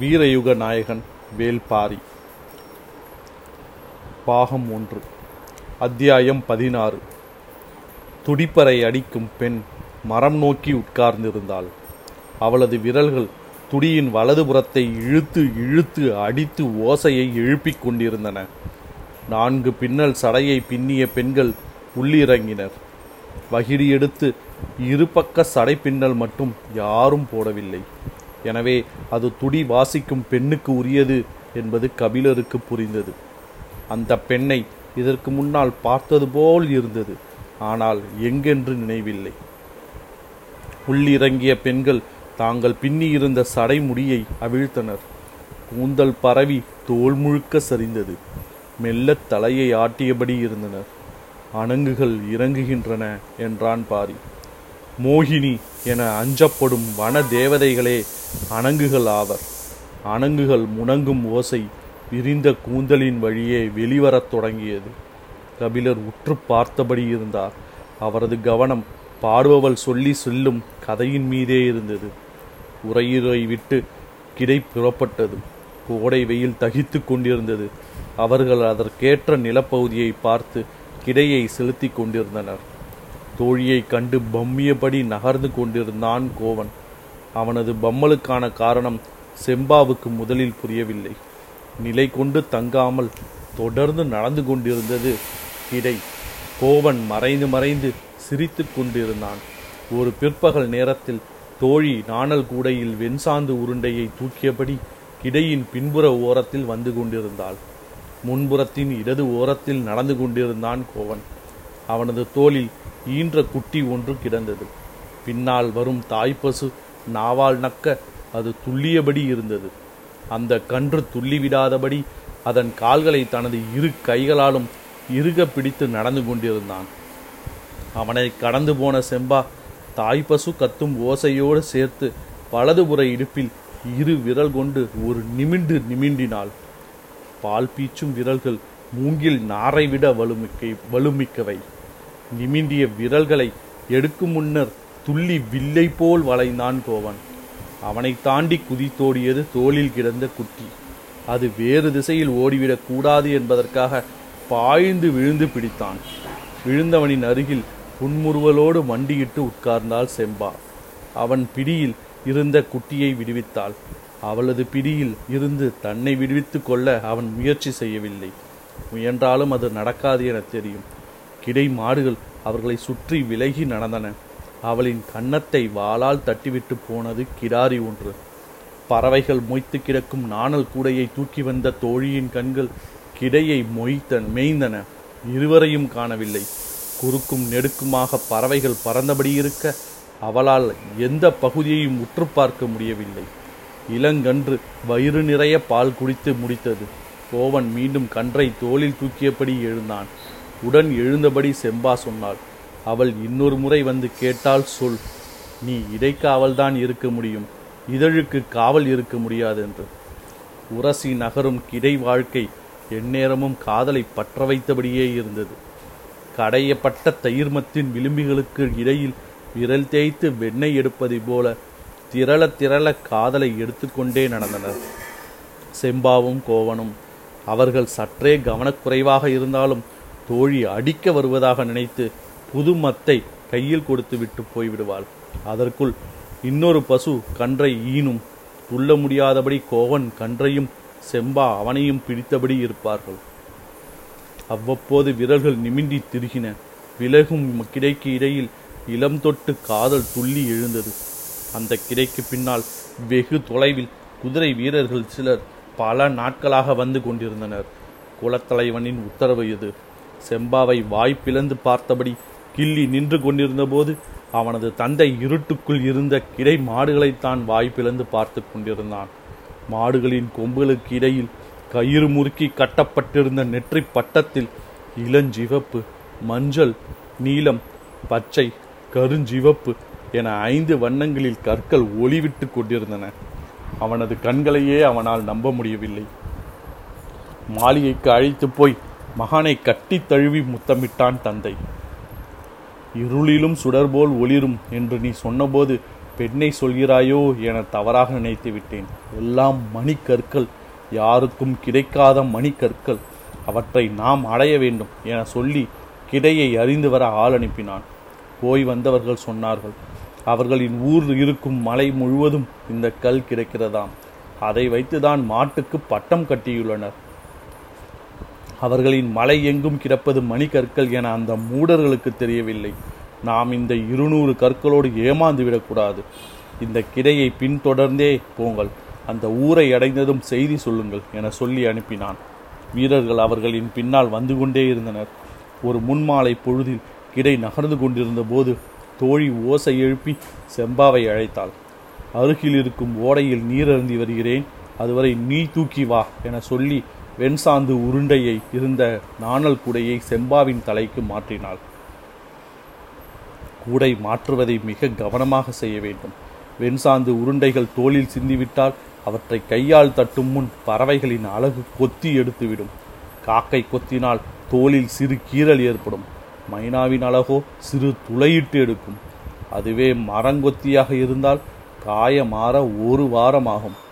வீரயுக நாயகன் வேல்பாரி. பாகம் ஒன்று. அத்தியாயம் பதினாறு. துடிப்பறை அடிக்கும் பெண் மரம் நோக்கி உட்கார்ந்திருந்தாள். அவளது விரல்கள் துடியின் வலதுபுறத்தை இழுத்து இழுத்து அடித்து ஓசையை எழுப்பிக் கொண்டிருந்தன. நான்கு பின்னல் சடையை பின்னிய பெண்கள் உள்ளிறங்கினர். வகிடி எடுத்து இருபக்க சடை பின்னல் மட்டும் யாரும் போடவில்லை. எனவே அது துடி வாசிக்கும் பெண்ணுக்கு உரியது என்பது கபிலருக்கு புரிந்தது. அந்த பெண்ணை இதற்கு முன்னால் பார்த்தது போல் இருந்தது ஆனால் எங்கென்று நினைவில்லை. உள்ளிறங்கிய பெண்கள் தாங்கள் பின்னியிருந்த சடை முடியை அவிழ்த்தனர். கூந்தல் பரவி தோல் முழுக்க சரிந்தது. மெல்ல தலையை ஆட்டியபடி இருந்தனர். அணங்குகள் இறங்குகின்றன என்றான் பாரி. மோகினி என அஞ்சப்படும் வன தேவதைகளே அணங்குகள் ஆவர். அணங்குகள் முணங்கும் ஓசை விரிந்த கூந்தலின் வழியே வெளிவரத் தொடங்கியது. கபிலர் உற்று பார்த்தபடி இருந்தார். அவரது கவனம் பாடுபவள் சொல்லி செல்லும் கதையின் மீதே இருந்தது. உரையுரை விட்டு கிடை புறப்பட்டது. கோடை வெயில் தகித்து கொண்டிருந்தது. அவர்கள் அதற்கேற்ற நிலப்பகுதியை பார்த்து கிடையை செலுத்தி கொண்டிருந்தனர். தோழியை கண்டு பம்மியபடி நகர்ந்து கொண்டிருந்தான் கோவன். அவனது பம்மலுக்கான காரணம் செம்பாவுக்கு முதலில் புரியவில்லை. நிலை கொண்டு தங்காமல் தொடர்ந்து நடந்து கொண்டிருந்தது கிடை. கோவன் மறைந்து மறைந்து சிரித்து கொண்டிருந்தான். ஒரு பிற்பகல் நேரத்தில் தோழி நாணல் கூடையில் வெண்சாந்து உருண்டையை தூக்கியபடி கிடையின் பின்புற ஓரத்தில் வந்து கொண்டிருந்தாள். முன்புறத்தின் இடது ஓரத்தில் நடந்து கொண்டிருந்தான் கோவன். அவனது தோளில் ஈன்ற குட்டி ஒன்று கிடந்தது. பின்னால் வரும் தாய்ப்பசு நாவால் நக்க அது துள்ளியபடி இருந்தது. அந்த கன்று துள்ளிவிடாதபடி அதன் கால்களை தனது இரு கைகளாலும் இறுக பிடித்து நடந்து கொண்டிருந்தான். அவனை கடந்து போன செம்பா தாய்ப்பசு கத்தும் ஓசையோடு சேர்த்து வலதுபுற இடுப்பில் இரு விரல் கொண்டு ஒரு நிமிண்டு நிமிண்டினாள். பால் பீச்சும் விரல்கள் மூங்கில் நாரை விட வலுமிக்கை வலுமிக்கவை. நிமிண்டிய விரல்களை எடுக்கும் முன்னர் துள்ளி வில்லை போல் வளைந்தான் கோவன். அவனை தாண்டி குதித்தோடியது தோளில் கிடந்த குட்டி. அது வேறு திசையில் ஓடிவிடக் கூடாது என்பதற்காக பாய்ந்து விழுந்து பிடித்தான். விழுந்தவனின் அருகில் புன்முறுவலோடு மண்டியிட்டு உட்கார்ந்தாள் செம்பா. அவன் பிடியில் இருந்த குட்டியை விடுவித்தாள். அவளது பிடியில் இருந்து தன்னை விடுவித்துக் கொள்ள அவன் முயற்சி செய்யவில்லை. முயன்றாலும் அது நடக்காது என தெரியும். கிடை மாடுகள் அவர்களை சுற்றி விலகி நடந்தன. அவளின் கன்னத்தை வாளால் தட்டிவிட்டு போனது கிடாரி ஒன்று. பறவைகள் மொய்த்து கிடக்கும் நாணல் கூடையை தூக்கி வந்த தோழியின் கண்கள் கிடையை மொய்த்த மேய்ந்தன. இருவரையும் காணவில்லை. குறுக்கும் நெடுக்குமாக பறவைகள் பறந்தபடி இருக்க அவளால் எந்த பகுதியையும் உற்று பார்க்க முடியவில்லை. இளங்கன்று வயிறு நிறைய பால் குடித்து முடித்தது. கோவன் மீண்டும் கன்றை தோளில் தூக்கியபடி எழுந்தான். உடன் எழுந்தபடி செம்பா சொன்னாள். அவள் இன்னொரு முறை வந்து கேட்டால் சொல் நீ இடைக்காவல்தான் இருக்க முடியும். இதழுக்கு காவல் இருக்க முடியாது என்று உரசி நகரும் கிடை வாழ்க்கை எந்நேரமும் காதலை பற்ற வைத்தபடியே இருந்தது. கடையப்பட்ட தயிர்மத்தின் விளிம்புகளுக்கு இடையில் விரல் தேய்த்து வெண்ணெய் எடுப்பதை போல திரள திரள காதலை எடுத்துக்கொண்டே நடந்தனர். செம்பாவும் கோவனும் அவர்கள் சற்றே கவனக்குறைவாக இருந்தாலும் தோழி அடிக்க வருவதாக நினைத்து புது மத்தை கையில் கொடுத்து விட்டு போய்விடுவாள். அதற்குள் இன்னொரு பசு கன்றை ஈனும் துள்ள முடியாதபடி கோவன் கன்றையும் செம்பா அவனையும் பிடித்தபடி இருப்பார்கள். அவ்வப்போது விரல்கள் நிமிண்டி திரிகின. விலகும் கிடைக்கு இடையில் இளம் தொட்டு காதல் துள்ளி எழுந்தது. அந்த கிடைக்கு பின்னால் வெகு தொலைவில் குதிரை வீரர்கள் சிலர் பல நாட்களாக வந்து கொண்டிருந்தனர். குலத்தலைவனின் உத்தரவு இது. செம்பாவை வாய்ப்பிழந்து பார்த்தபடி கிள்ளி நின்று கொண்டிருந்தபோது அவனது தந்தை இருட்டுக்குள் இருந்த கிடை மாடுகளைத்தான் வாய்ப்பிழந்து பார்த்து கொண்டிருந்தான். மாடுகளின் கொம்புகளுக்கு இடையில் கயிறு முறுக்கி கட்டப்பட்டிருந்த நெற்றி பட்டத்தில் இளஞ்சிவப்பு மஞ்சள் நீலம் பச்சை கருஞ்சிவப்பு என ஐந்து வண்ணங்களில் கற்கள் ஒளிவிட்டு கொண்டிருந்தன. அவனது கண்களையே அவனால் நம்ப முடியவில்லை. மாளிகைக்கு அழைத்து போய் மகனை கட்டி தழுவி முத்தமிட்டான் தந்தை. இருளிலும் சுடர்போல் ஒளிரும் என்று நீ சொன்னபோது பெண்ணை சொல்கிறாயோ என தவறாக நினைத்து விட்டேன். எல்லாம் மணிக்கற்கள் யாருக்கும் கிடைக்காத மணிக்கற்கள். அவற்றை நாம் அடைய வேண்டும் என சொல்லி கிடையை அறிந்து வர ஆள் அனுப்பினான். போய் வந்தவர்கள் சொன்னார்கள் அவர்களின் ஊர் இருக்கும் மலை முழுவதும் இந்த கல் கிடைக்கிறதாம். அதை வைத்துதான் மாட்டுக்கு பட்டம் கட்டியுள்ளனர். அவர்களின் மலை எங்கும் கிடப்பது மணிக்கற்கள் என அந்த மூடர்களுக்கு தெரியவில்லை. நாம் இந்த இருநூறு கற்களோடு ஏமாந்து விடக்கூடாது. இந்த கிடையை பின்தொடர்ந்தே போங்கள். அந்த ஊரை அடைந்ததும் செய்தி சொல்லுங்கள் என சொல்லி அனுப்பினான். வீரர்கள் அவர்களின் பின்னால் வந்து கொண்டே இருந்தனர். ஒரு முன்மாலை பொழுதில் கிடை நகர்ந்து கொண்டிருந்த போது தோழி ஓசை எழுப்பி செம்பாவை அழைத்தாள். அருகில் இருக்கும் ஓடையில் நீர் அருந்தி வருகிறேன். அதுவரை நீ தூக்கி வா என சொல்லி வெண்சாந்து உருண்டையை இருந்த நாணல் கூடையை செம்பாவின் தலைக்கு மாற்றினாள். கூடை மாற்றுவதை மிக கவனமாக செய்ய வேண்டும். வெண்சாந்து உருண்டைகள் தோளில் சிந்திவிட்டால் அவற்றை கையால் தட்டும் முன் பறவைகளின் அழகு கொத்தி எடுத்துவிடும். காக்கை கொத்தினால் தோலில் சிறு கீறல் ஏற்படும். மைனாவின் அழகோ சிறு துளையிட்டு எடுக்கும். அதுவே மரங்கொத்தியாக இருந்தால் காயமாற ஒரு வாரம் ஆகும்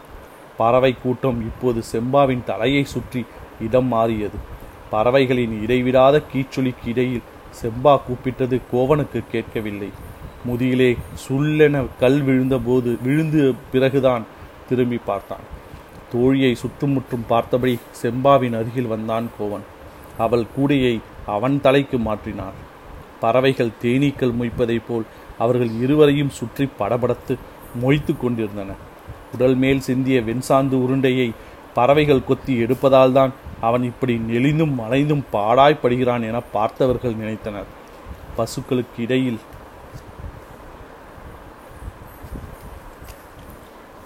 பறவை கூட்டம் இப்போது செம்பாவின் தலையை சுற்றி இடம் மாறியது. பறவைகளின் இடைவிடாத கீச்சொலிக்கு இடையில் செம்பா கூப்பிட்டது கோவனுக்கு கேட்கவில்லை. முதியிலே சுள்ளென கல் விழுந்தபோது விழுந்து பிறகுதான் திரும்பி பார்த்தான். தோழியை சுற்றுமுற்றும் பார்த்தபடி செம்பாவின் அருகில் வந்தான் கோவன். அவள் கூடையை அவன் தலைக்கு மாற்றினான் பறவைகள் தேனீக்கள் மொய்ப்பதைப் போல் அவர்கள் இருவரையும் சுற்றி படபடத்து மொய்த்து கொண்டிருந்தன. உடல் மேல் சிந்திய வெண்சாந்து உருண்டையை பறவைகள் கொத்தி எடுப்பதால்தான் அவன் இப்படி நெளிந்தும் மலைந்தும் பாடாய்ப்படுகிறான் என பார்த்தவர்கள் நினைத்தனர். பசுக்களுக்கு இடையில்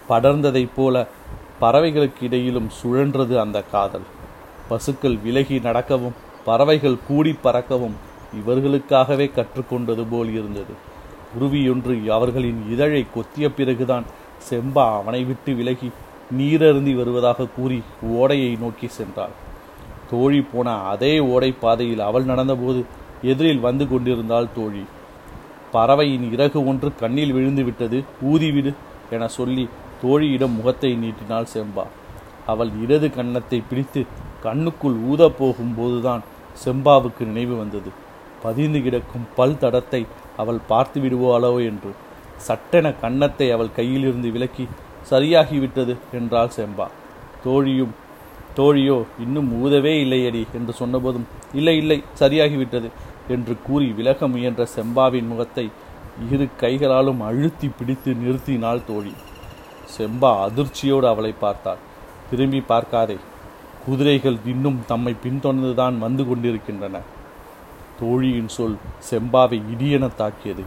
படர்ந்ததைப் போல பறவைகளுக்கு இடையிலும் சுழன்றது அந்த காதல். பசுக்கள் விலகி நடக்கவும் பறவைகள் கூடி பறக்கவும் இவர்களுக்காகவே கற்றுக்கொண்டது போல் இருந்தது. குருவியொன்று அவர்களின் இதழை கொத்திய பிறகுதான் செம்பா அவனை விட்டு விலகி நீரருந்தி வருவதாக கூறி ஓடையை நோக்கி சென்றாள். தோழி போன அதே ஓடை பாதையில் அவள் நடந்தபோது எதிரில் வந்து கொண்டிருந்தாள் தோழி. பறவையின் இறகு ஒன்று கண்ணில் விழுந்து விட்டது ஊதிவிடு என சொல்லி தோழியிடம் முகத்தை நீட்டினாள் செம்பா. அவள் இடது கன்னத்தை பிடித்து கண்ணுக்குள் ஊதப் போகும்போதுதான் செம்பாவுக்கு நினைவு வந்தது. பதிந்து கிடக்கும் பல் தடத்தை அவள் பார்த்து விடுவாளோ என்று சட்டென கன்னத்தை அவள் கையிலிருந்து விலக்கி சரியாகிவிட்டது என்றாள் செம்பா. தோழியும் தோழியோ இன்னும் ஊதவே இல்லையடி என்று சொன்னபோதும் இல்லை இல்லை சரியாகிவிட்டது என்று கூறி விலக முயன்ற செம்பாவின் முகத்தை இரு கைகளாலும் அழுத்தி பிடித்து நிறுத்தினாள் தோழி. செம்பா அதிர்ச்சியோடு அவளை பார்த்தாள். திரும்பி பார்க்காதே குதிரைகள் இன்னும் தம்மை பின்தொடர்ந்துதான் வந்து கொண்டிருக்கின்றன. தோழியின் சொல் செம்பாவை இடியென தாக்கியது.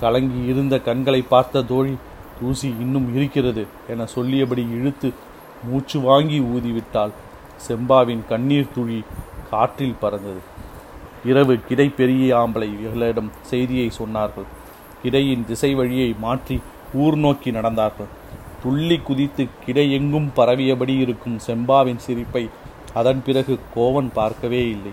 கலங்கி இருந்த கண்களை பார்த்த தோழி தூசி இன்னும் இருக்கிறது என சொல்லியபடி இழுத்து மூச்சு வாங்கி ஊதிவிட்டால் செம்பாவின் கண்ணீர் துளி காற்றில் பறந்தது. இரவு கிடை பெரிய ஆம்பளைகளிடம் செய்தியை சொன்னார்கள். கிடையின் திசை வழியை மாற்றி ஊர் நோக்கி நடந்தார்கள். துள்ளி குதித்து கிடையெங்கும் பரவியபடி இருக்கும் செம்பாவின் சிரிப்பை அதன் பிறகு கோவன் பார்க்கவே இல்லை.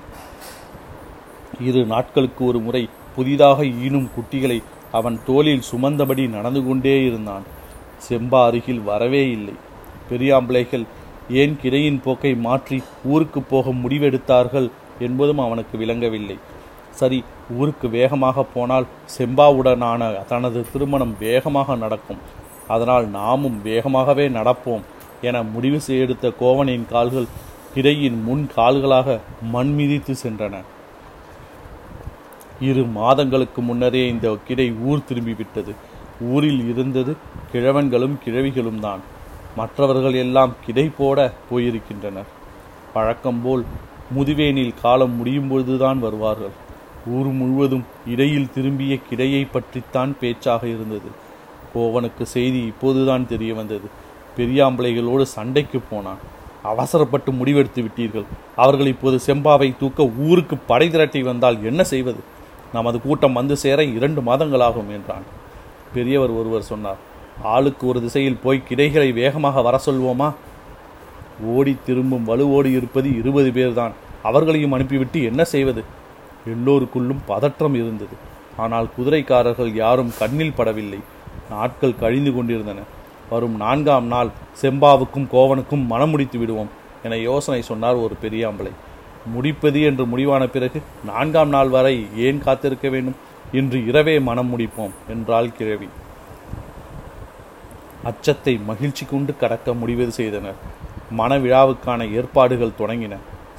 இரு நாட்களுக்கு ஒரு முறை புதிதாக ஈனும் குட்டிகளை அவன் தோளில் சுமந்தபடி நடந்து கொண்டே இருந்தான். செம்பா அருகில் வரவே இல்லை. பெரியாம்பிளைகள் ஏன் கிடையின் போக்கை மாற்றி ஊருக்கு போக முடிவெடுத்தார்கள் என்பதும் அவனுக்கு விளங்கவில்லை. சரி ஊருக்கு வேகமாக போனால் செம்பாவுடனான தனது திருமணம் வேகமாக நடக்கும். அதனால் நாமும் வேகமாகவே நடப்போம் என முடிவு செய்தெடுத்த கோவனின் கால்கள் கிடையின் முன் கால்களாக மண் மிதித்து சென்றன. இரு மாதங்களுக்கு முன்னரே இந்த கிடை ஊர் திரும்பிவிட்டது. ஊரில் இருந்தது கிழவன்களும் கிழவிகளும் தான். மற்றவர்கள் எல்லாம் கிடை போட போயிருக்கின்றனர். பழக்கம்போல் முதுவேனில் காலம் முடியும் பொழுதுதான் வருவார்கள். ஊர் முழுவதும் இடையில் திரும்பிய கிடையை பற்றித்தான் பேச்சாக இருந்தது. கோவனுக்கு செய்தி இப்போதுதான் தெரிய வந்தது. பெரியாம்பளைகளோடு சண்டைக்கு போனான். அவசரப்பட்டு முடிவெடுத்து விட்டீர்கள். அவர்கள் இப்போது செம்பாவை தூக்க ஊருக்கு படை திரட்டி வந்தால் என்ன செய்வது? நமது கூட்டம் வந்து சேர இரண்டு மாதங்களாகும் என்றான். பெரியவர் ஒருவர் சொன்னார் ஆளுக்கு ஒரு திசையில் போய் கிடைகளை வேகமாக வர சொல்வோமா? ஓடி திரும்பும் வலுவோடு இருப்பது இருபது பேர்தான். அவர்களையும் அனுப்பிவிட்டு என்ன செய்வது? எல்லோருக்குள்ளும் பதற்றம் இருந்தது. ஆனால் குதிரைக்காரர்கள் யாரும் கண்ணில் படவில்லை. நாட்கள் கழிந்து கொண்டிருந்தன. வரும் நான்காம் நாள் செம்பாவுக்கும் கோவனுக்கும் மனம் முடித்து விடுவோம் என யோசனை சொன்னார் ஒரு பெரியாம்பளை. முடிப்பது என்று முடிவான பிறகு நான்காம் நாள் வரை ஏன் காத்திருக்க வேண்டும்? இன்று இரவே மனம் முடிப்போம் என்றாள் கிழவி. அச்சத்தை மகிழ்ச்சி கொண்டு கடக்க முடிவு செய்தனர். மணவிழாவுக்கான ஏற்பாடுகள் தொடங்கின.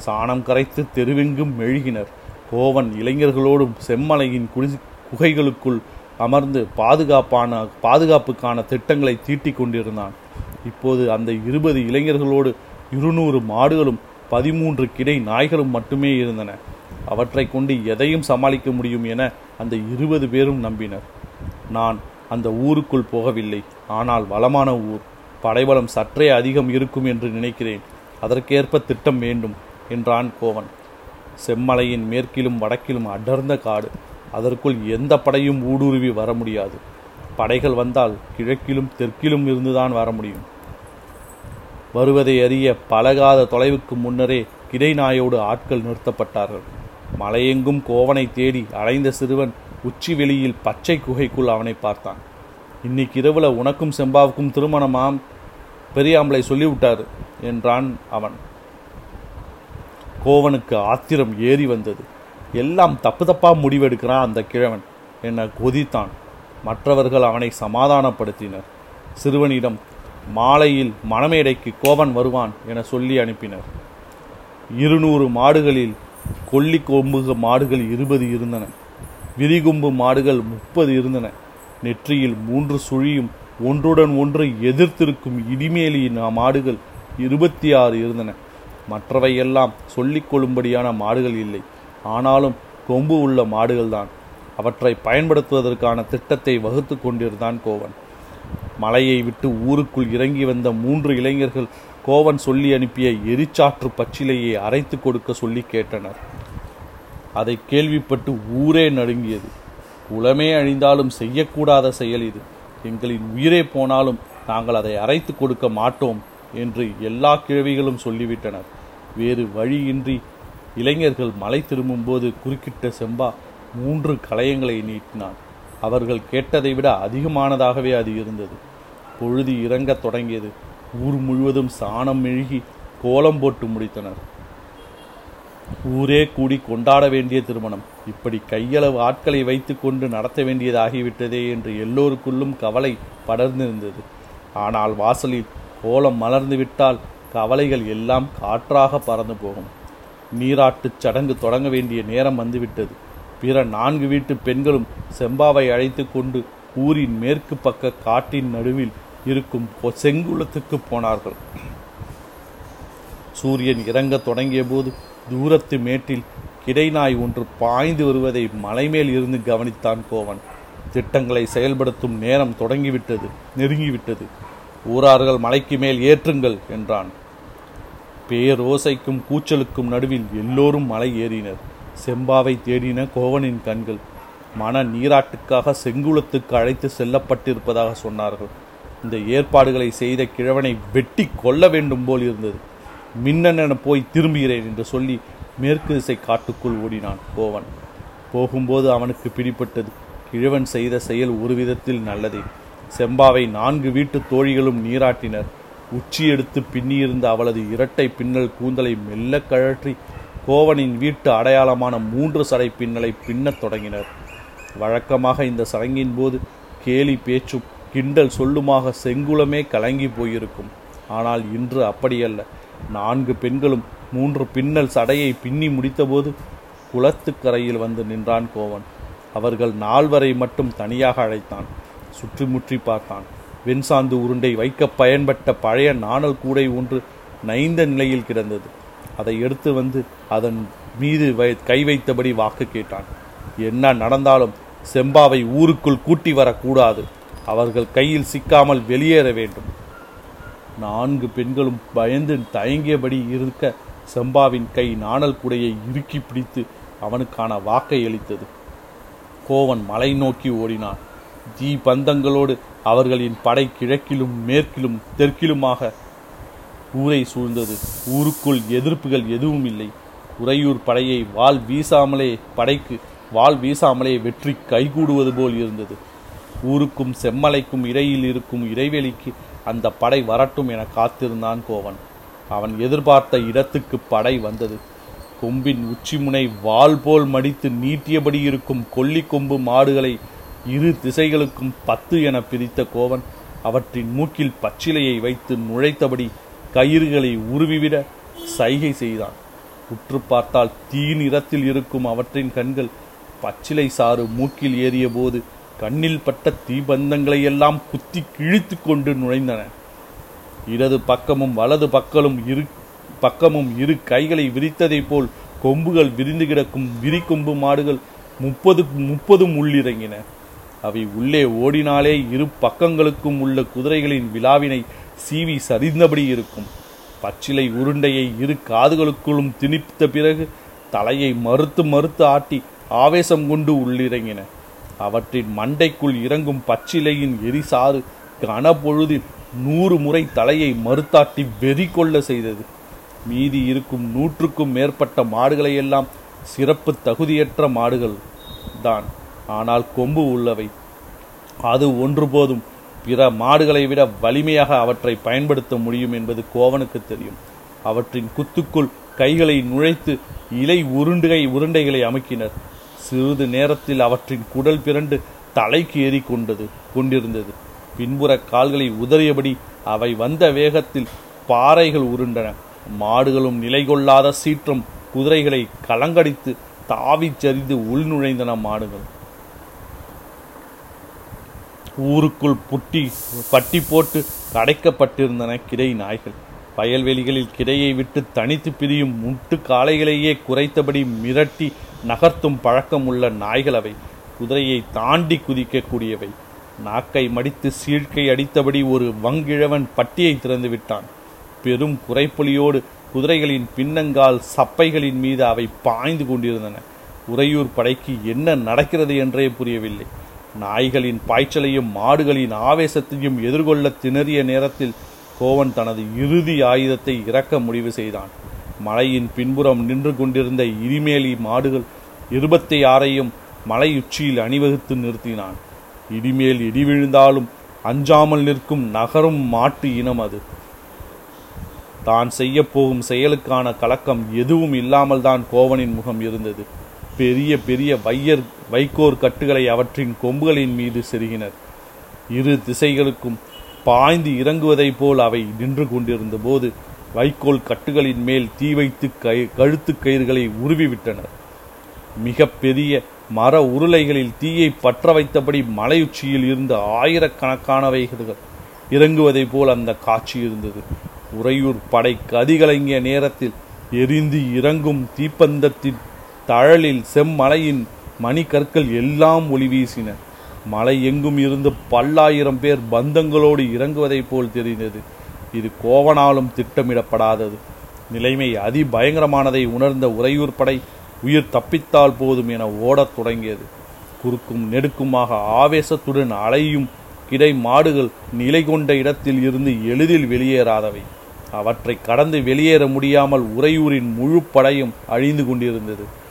சாணம் கரைத்து தெருவெங்கும் மெழுகினர். கோவன் இளைஞர்களோடும் செம்மலையின் குடி குகைகளுக்குள் அமர்ந்து பாதுகாப்பான பாதுகாப்புக்கான திட்டங்களை தீட்டிக் கொண்டிருந்தான். இப்போது அந்த இருபது இளைஞர்களோடு இருநூறு மாடுகளும் பதிமூன்று கிடை நாய்களும் மட்டுமே இருந்தன. அவற்றை கொண்டு எதையும் சமாளிக்க முடியும் என அந்த இருபது பேரும் நம்பினர். நான் அந்த ஊருக்குள் போகவில்லை. ஆனால் வளமான ஊர். படைபலம் சற்றே அதிகம் இருக்கும் என்று நினைக்கிறேன். அதற்கேற்ப திட்டம் வேண்டும் என்றான் கோவன். செம்மலையின் மேற்கிலும் வடக்கிலும் அடர்ந்த காடு. அதற்குள் எந்த படையும் ஊடுருவி வர முடியாது. படைகள் வந்தால் கிழக்கிலும் தெற்கிலும் இருந்துதான் வர முடியும். வருவதை அறிய பழகாத தொலைவுக்கு முன்னரே கிடைநாயோடு ஆட்கள் நிறுத்தப்பட்டார்கள். மலையெங்கும் கோவனை தேடி அலைந்த சிறுவன் உச்சி வெளியில் பச்சை குகைக்குள் அவனை பார்த்தான். இன்னைக்கு இரவுல உனக்கும் செம்பாவுக்கும் திருமணமாம் பெரியாம்பளை சொல்லிவிட்டாரு என்றான் அவன். கோவனுக்கு ஆத்திரம் ஏறி வந்தது. எல்லாம் தப்பு தப்பா முடிவெடுக்கிறான் அந்த கிழவன் என கொதித்தான். மற்றவர்கள் அவனை சமாதானப்படுத்தினர். சிறுவனிடம் மாலையில் மணமேடைக்கு கோவன் வருவான் என சொல்லி அனுப்பினர். இருநூறு மாடுகளில் கொல்லி கொம்பு மாடுகள் இருபது இருந்தன. விரிகொம்பு மாடுகள் முப்பது இருந்தன. நெற்றியில் மூன்று சுழியும் ஒன்றுடன் ஒன்று எதிர்த்திருக்கும் இடிமேலியின் மாடுகள் இருபத்தி ஆறு இருந்தன. மற்றவையெல்லாம் சொல்லிக் கொள்ளும்படியான மாடுகள் இல்லை. ஆனாலும் கொம்பு உள்ள மாடுகள்தான். அவற்றை பயன்படுத்துவதற்கான திட்டத்தை வகுத்து கொண்டிருந்தான் கோவன். மலையை விட்டு ஊருக்குள் இறங்கி வந்த மூன்று இளைஞர்கள் கோவன் சொல்லி அனுப்பிய எரிச்சாற்று பச்சிலையை அரைத்து கொடுக்க சொல்லி கேட்டனர். அதை கேள்விப்பட்டு ஊரே நடுங்கியது. குலமே அழிந்தாலும் செய்யக்கூடாத செயல் இது. எங்களின் உயிரே போனாலும் நாங்கள் அதை அரைத்து கொடுக்க மாட்டோம் என்று எல்லா கிழவிகளும் சொல்லிவிட்டனர். வேறு வழியின்றி இளைஞர்கள் மலை திரும்பும்போது குறுக்கிட்ட செம்பா மூன்று களையங்களை நீட்டினான். அவர்கள் கேட்டதை விட அதிகமானதாகவே அது இருந்தது. பொழுது இறங்கத் தொடங்கியது. ஊர் முழுவதும் சாணம் மெழுகி கோலம் போட்டு முடித்தனர். ஊரே கூடி கொண்டாட வேண்டிய திருமணம். இப்படி கையளவு ஆட்களை வைத்துக்கொண்டு நடத்த வேண்டியதாகிவிட்டதே என்று எல்லோருக்குள்ளும் கவலை படர்ந்திருந்தது. ஆனால் வாசலில் கோலம் மலர்ந்து விட்டால் கவலைகள் எல்லாம் காற்றாக பறந்து போகும். நீராட்டுச் சடங்கு தொடங்க வேண்டிய நேரம் வந்துவிட்டது. பிற நான்கு வீட்டு பெண்களும் செம்பாவை அழைத்து கொண்டு ஊரின் மேற்கு பக்க காட்டின் நடுவில் இருக்கும் செங்குளத்துக்கு போனார்கள். சூரியன் இறங்க தொடங்கிய போது தூரத்து மேட்டில் கிடைநாய் ஒன்று பாய்ந்து வருவதை மலைமேல் இருந்து கவனித்தான் கோவன். திட்டங்களை செயல்படுத்தும் நேரம் தொடங்கிவிட்டது நெருங்கிவிட்டது. ஊரார்கள் மலைக்கு மேல் ஏற்றுங்கள் என்றான். பேரோசைக்கும் கூச்சலுக்கும் நடுவில் எல்லோரும் மலை ஏறினர். செம்பாவை தேடின கோவனின் கண்கள் மன நீராட்டுக்காக செங்குளத்துக்கு அழைத்து செல்லப்பட்டிருப்பதாக சொன்னார்கள். இந்த ஏற்பாடுகளை செய்த கிழவனை வெட்டி கொல்ல வேண்டும் போல் இருந்தது. மின்னன் போய் திரும்புகிறேன் என்று சொல்லி மேற்கு திசை காட்டுக்குள் ஓடினான் கோவன். போகும்போது அவனுக்கு பிடிப்பட்டது கிழவன் செய்த செயல் ஒரு விதத்தில் நல்லதே. செம்பாவை நான்கு வீட்டு தோழிகளும் நீராட்டினர். உச்சி எடுத்து பின்னியிருந்த அவளது இரட்டை பின்னல் கூந்தலை மெல்ல கழற்றி கோவனின் வீட்டு அடையாளமான மூன்று சடை பின்னலை பின்னத் தொடங்கினர். வழக்கமாக இந்த சடங்கின் போது கேலி பேச்சும் கிண்டல் சொல்லுமாக செங்குளமே கலங்கி போயிருக்கும். ஆனால் இன்று அப்படியல்ல. நான்கு பெண்களும் மூன்று பின்னல் சடையை பின்னி முடித்தபோது குளத்துக்கரையில் வந்து நின்றான் கோவன். அவர்கள் நால்வரை மட்டும் தனியாக அழைத்தான். சுற்றி முற்றி பார்த்தான். வெண்சாந்து உருண்டை வைக்க பயன்பட்ட பழைய நாணல் கூடை ஒன்று நைந்த நிலையில் கிடந்தது. அதை எடுத்து வந்து அதன் மீது வை கை வைத்தபடி வாக்கு கேட்டான். என்ன நடந்தாலும் செம்பாவை ஊருக்குள் கூட்டி வரக்கூடாது. அவர்கள் கையில் சிக்காமல் வெளியேற வேண்டும். நான்கு பெண்களும் பயந்து தயங்கியபடி இருக்க செம்பாவின் கை நாணல் குடையை இறுக்கி பிடித்து அவனுக்கான வாக்கை அளித்தது. கோவன் மலை நோக்கி ஓடினான். தீ பந்தங்களோடு அவர்களின் படை கிழக்கிலும் மேற்கிலும் தெற்கிலுமாக ஊரை சூழ்ந்தது. ஊருக்குள் எதிர்ப்புகள் எதுவும் இல்லை. உறையூர் படையை வால் வீசாமலே படைக்கு வால் வீசாமலே வெற்றி கைகூடுவது போல் இருந்தது. ஊருக்கும் செம்மலைக்கும் இடையில் இருக்கும் இடைவெளிக்கு அந்த படை வரட்டும் என காத்திருந்தான் கோவன். அவன் எதிர்பார்த்த இடத்துக்கு படை வந்தது. கொம்பின் உச்சிமுனை வாள் போல் மடித்து நீட்டியபடி இருக்கும் கொல்லி கொம்பு மாடுகளை இரு திசைகளுக்கும் பத்து என பிரித்த கோவன் அவற்றின் மூக்கில் பச்சிலையை வைத்து நுழைத்தபடி கயிறுகளை உருவிவிட சைகை செய்தான். உற்று பார்த்தால் தீ நிறத்தில் இருக்கும் அவற்றின் கண்கள் பச்சிலை சாறு மூக்கில் ஏறிய போது கண்ணில் பட்ட தீபந்தங்களை எல்லாம் குத்தி கிழித்து கொண்டு நுழைந்தன. இடது பக்கமும் வலது பக்கலும் இரு பக்கமும் இரு கைகளை விரித்ததைப் போல் கொம்புகள் விரிந்து கிடக்கும் விரிக்கொம்பு மாடுகள் முப்பது முப்பதும் உள்ளிறங்கின அவை உள்ளே ஓடினாலே இரு பக்கங்களுக்கும் உள்ள குதிரைகளின் விழாவினை சீவி சரிந்தபடி இருக்கும். பச்சிலை உருண்டையை இரு காதுகளுக்குள்ளும் திணித்த பிறகு தலையை மறுத்து மறுத்து ஆட்டி ஆவேசம் கொண்டு உள்ளிறங்கின. அவற்றின் மண்டைக்குள் இறங்கும் பச்சிலையின் எரிசாறு கனப்பொழுதில் நூறு முறை தலையை மறுத்தாட்டி வெறி கொள்ள செய்தது. மீதி இருக்கும் நூற்றுக்கும் மேற்பட்ட மாடுகளை எல்லாம் சிறப்பு தகுதியற்ற மாடுகள் தான். ஆனால் கொம்பு உள்ளவை. அது ஒன்று போதும். பிற மாடுகளை விட வலிமையாக அவற்றை பயன்படுத்த முடியும் என்பது கோவனுக்கு தெரியும். அவற்றின் குத்துக்குள் கைகளை நுழைத்து இலை உருண்டுகை உருண்டைகளை அமைக்கினர். சிறிது நேரத்தில் அவற்றின் குடல் பிறண்டு தலைக்கு ஏறி கொண்டது கொண்டிருந்தது. பின்புற கால்களை உதறியபடி அவை வந்த வேகத்தில் பாறைகள் உருண்டன. மாடுகளும் நிலை கொள்ளாத சீற்றம் குதிரைகளை கலங்கடித்து தாவிச் சரிந்து உள்நுழைந்தன மாடுகள். ஊருக்குள் புட்டி பட்டி போட்டு கடைக்கப்பட்டிருந்தன கிடை நாய்கள். வயல்வெளிகளில் கிடையை விட்டு தனித்து பிரியும் முட்டு காளைகளையே குறைத்தபடி மிரட்டி நகர்த்தும் பழக்கம் உள்ள நாய்கள் அவை. குதிரையை தாண்டி குதிக்கக்கூடியவை. நாக்கை மடித்து சீழ்க்கை அடித்தபடி ஒரு வங்கிழவன் பட்டியை திறந்து விட்டான். பெரும் குறைப்பொலியோடு குதிரைகளின் பின்னங்கால் சப்பைகளின் மீது அவை பாய்ந்து கொண்டிருந்தன. உறையூர் படைக்கு என்ன நடக்கிறது என்றே புரியவில்லை. நாய்களின் பாய்ச்சலையும் மாடுகளின் ஆவேசத்தையும் எதிர்கொள்ள திணறிய நேரத்தில் கோவன் தனது இறுதி ஆயுதத்தை இறக்க முடிவு செய்தான். மலையின் பின்புறம் நின்று கொண்டிருந்த இடிமேலி மாடுகள் இருபத்தி ஆறையும் மலை உச்சியில் அணிவகுத்து நிறுத்தினான். இடிமேல் இடி விழுந்தாலும் அஞ்சாமல் நிற்கும் நகரும் மாட்டு இனம் அது. தான் செய்ய போகும் செயலுக்கான கலக்கம் எதுவும் இல்லாமல் தான் கோவனின் முகம் இருந்தது. பெரிய பெரிய வையர் வைக்கோர் கட்டுகளை அவற்றின் கொம்புகளின் மீது செருகினர். இரு திசைகளுக்கும் பாய்ந்து இறங்குவதைப் போல் அவை நின்று கொண்டிருந்த போது வைக்கோல் கட்டுகளின் மேல் தீ வைத்து கை கழுத்து கயிறுகளை உருவிவிட்டனர். மிக பெரிய மர உருளைகளில் தீயை பற்ற வைத்தபடி மலையுச்சியில் இருந்த ஆயிரக்கணக்கானவைகள் இறங்குவதைப் போல் அந்த காட்சி இருந்தது. உறையூர் படை கதிகலங்கிய நேரத்தில் எரிந்து இறங்கும் தீப்பந்தத்தின் தழலில் செம்மலையின் மணிக்கற்கள் எல்லாம் ஒளி வீசின. மலை எங்கும் இருந்து பல்லாயிரம் பேர் பந்தங்களோடு இறங்குவதைப் போல் தெரிந்தது. இது கோவனாலும் திட்டமிடப்படாதது. நிலைமை அதிபயங்கரமானதை உணர்ந்த உறையூர் படை உயிர் தப்பித்தால் போதும் என ஓடத் தொடங்கியது. குறுக்கும் நெடுக்குமாக ஆவேசத்துடன் அலையும் கிடை மாடுகள் நிலை கொண்ட இடத்தில் இருந்து எளிதில் வெளியேறாதவை. அவற்றை கடந்து வெளியேற முடியாமல் உறையூரின் முழு படையும் அழிந்து கொண்டிருந்தது.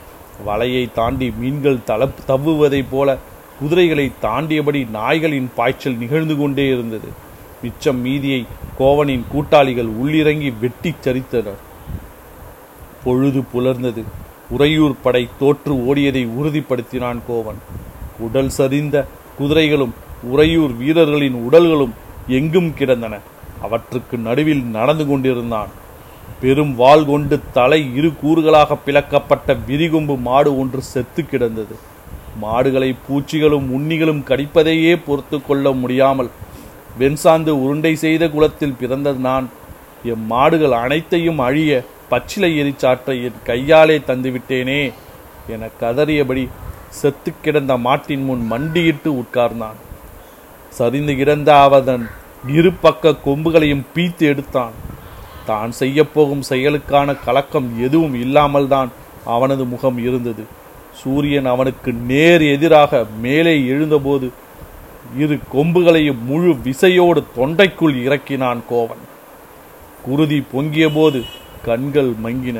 வலையை தாண்டி மீன்கள் தள தவ்வுவதைப் போல குதிரைகளை தாண்டியபடி நாய்களின் பாய்ச்சல் நிகழ்ந்து கொண்டே இருந்தது. மிச்சம் மீதியை கோவனின் கூட்டாளிகள் உள்ளிறங்கி வெட்டி சரித்தனர். பொழுது புலர்ந்தது. உறையூர் படை தோற்று ஓடியதை உறுதிப்படுத்தினான் கோவன். உடல் சரிந்த குதிரைகளும் உறையூர் வீரர்களின் உடல்களும் எங்கும் கிடந்தன. அவற்றுக்கு நடுவில் நடந்து கொண்டிருந்தான். பெரும் வாள் கொண்டு தலை இரு கூறுகளாக பிளக்கப்பட்ட விரிகொம்பு மாடு ஒன்று செத்து கிடந்தது. மாடுகளை பூச்சிகளும் உண்ணிகளும் கடிப்பதையே பொறுத்து கொள்ள முடியாமல் வெண்சாந்து உருண்டை செய்த குலத்தில் பிறந்த நான். எம் மாடுகள் அனைத்தையும் அழிய பச்சிலை எரிச்சாற்றை என் கையாலே தந்துவிட்டேனே என கதறியபடி செத்து கிடந்த மாட்டின் முன் மண்டியிட்டு உட்கார்ந்தான். சரிந்து கிடந்த அவதன் இரு பக்க கொம்புகளையும் பீத்து எடுத்தான். தான் செய்யப்போகும் செயலுக்கான கலக்கம் எதுவும் இல்லாமல் தான் அவனது முகம் இருந்தது. சூரியன் அவனுக்கு நேர் எதிராக மேலே எழுந்தபோது இரு கொம்புகளையும் முழு விசையோடு தொண்டைக்குள் இறக்கினான் கோவன். குருதி பொங்கியபோது கண்கள் மங்கின.